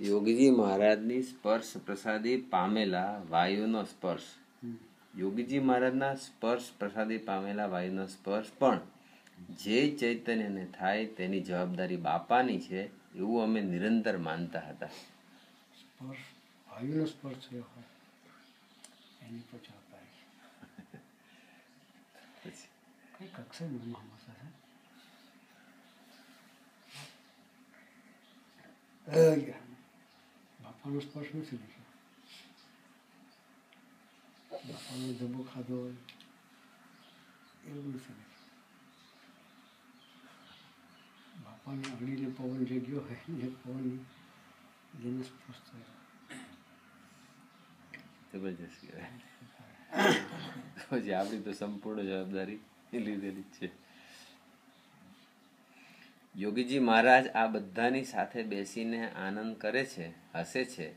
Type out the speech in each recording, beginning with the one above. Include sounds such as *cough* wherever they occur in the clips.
યોગીજી મહારાજની સ્પર્શ પ્રસાદી પામેલા વાયુનો સ્પર્શ. યોગીજી મહારાજના સ્પર્શ પ્રસાદી પામેલા વાયુનો સ્પર્શ પણ જે ચૈતન્યને થાય તેની જવાબદારી બાપાની છે એવું અમે નિરંતર માનતા હતા. સ્પર્શ વાયુનો સ્પર્શ એની *laughs* કક્ષે બાપાનો સ્પર્શ નથી લીધો બાપાનો જબો ખાધો હોય એવું નથી બાપાને અડીને પવન જે ગયો હોય એ પવન જેને સ્પર્શ થયો જબરજસ્ત કહેવાય પછી આપણી તો સંપૂર્ણ જવાબદારી લીધેલી જ છે યોગીજી મહારાજ આ બધાની સાથે બેસીને આનંદ કરે છે હસે છે.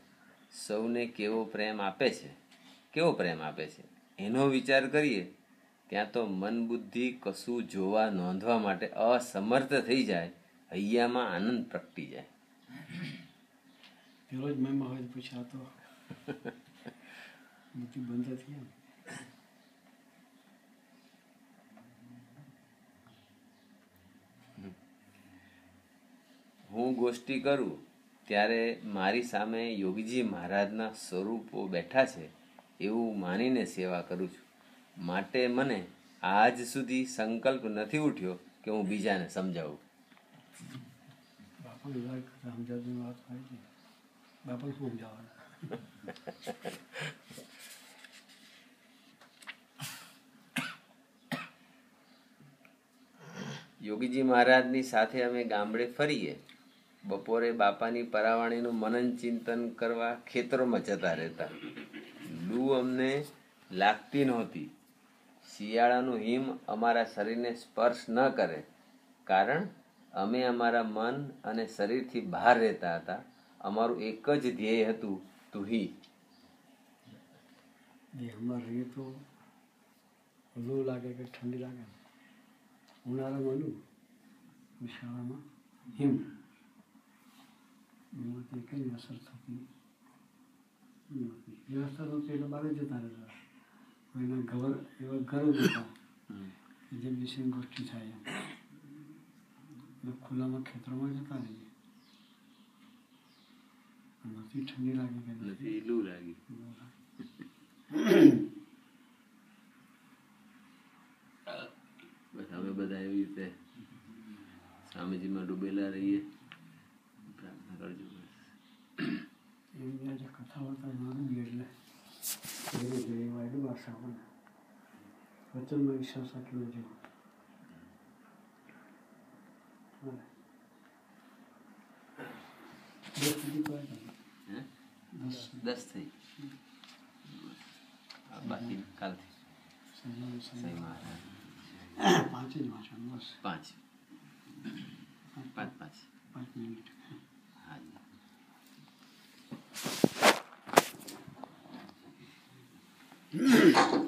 સૌને કેવો પ્રેમ આપે છે? કેવો પ્રેમ આપે છે? એનો વિચાર કરીએ ત્યાં તો મન બુદ્ધિ કશું જોવા નોંધવા માટે અસમર્થ થઈ જાય હૈયામાં આનંદ પ્રગટી જાય. પેલો જ મહિમા પૂછ્યા તો બંધ થઈ એમ હું ગોષ્ઠી કરું ત્યારે મારી સામે યોગીજી મહારાજના સ્વરૂપો બેઠા છે એવું માનીને સેવા કરું છું. માટે મને આજ સુધી સંકલ્પ નથી ઉઠ્યો કે હું બીજાને સમજાવું. સમજાવવાનું? યોગીજી મહારાજની સાથે અમે ગામડે ફરીએ. બપોરે બાપાની પરાવાણીનું મનન ચિંતન કરવા ખેતરોમાં જતા રહેતા. લૂ અમને લાગતી નહોતી. શિયાળાનું હિમ અમારા શરીરને સ્પર્શ ન કરે. કારણ અમે અમારા મન અને શરીરથી બહાર રહેતા હતા. અમારું એક જ ધ્યેય હતું તુહી. તો લૂ લાગે કે ઠંડી લાગે? ઉનાળામાં લૂ? ઉશિયાળામાં હિમ? એમાંથી કઈ અસર થતી નહોતી વ્યવસ્થા નહોતી એટલે બહાર જતા રહેતા કોઈના ઘર એવા ઘર જ હતા કે જે બેસીને ગોષ્ઠી થાય એમ એટલે ખુલ્લામાં ખેતરોમાં જતા રહીએ નથી ઠંડી લાગે કે નથી નથી લૂ લાગી બસ અમે બધા એવી રીતે સ્વામીજીમાં ડૂબેલા રહીએ પ્રાર્થના કરજો દસ થઈ બાકી કાલથી જ વાંચવાનું બસ પાંચ પાંચ પાંચ મિનિટ Peace.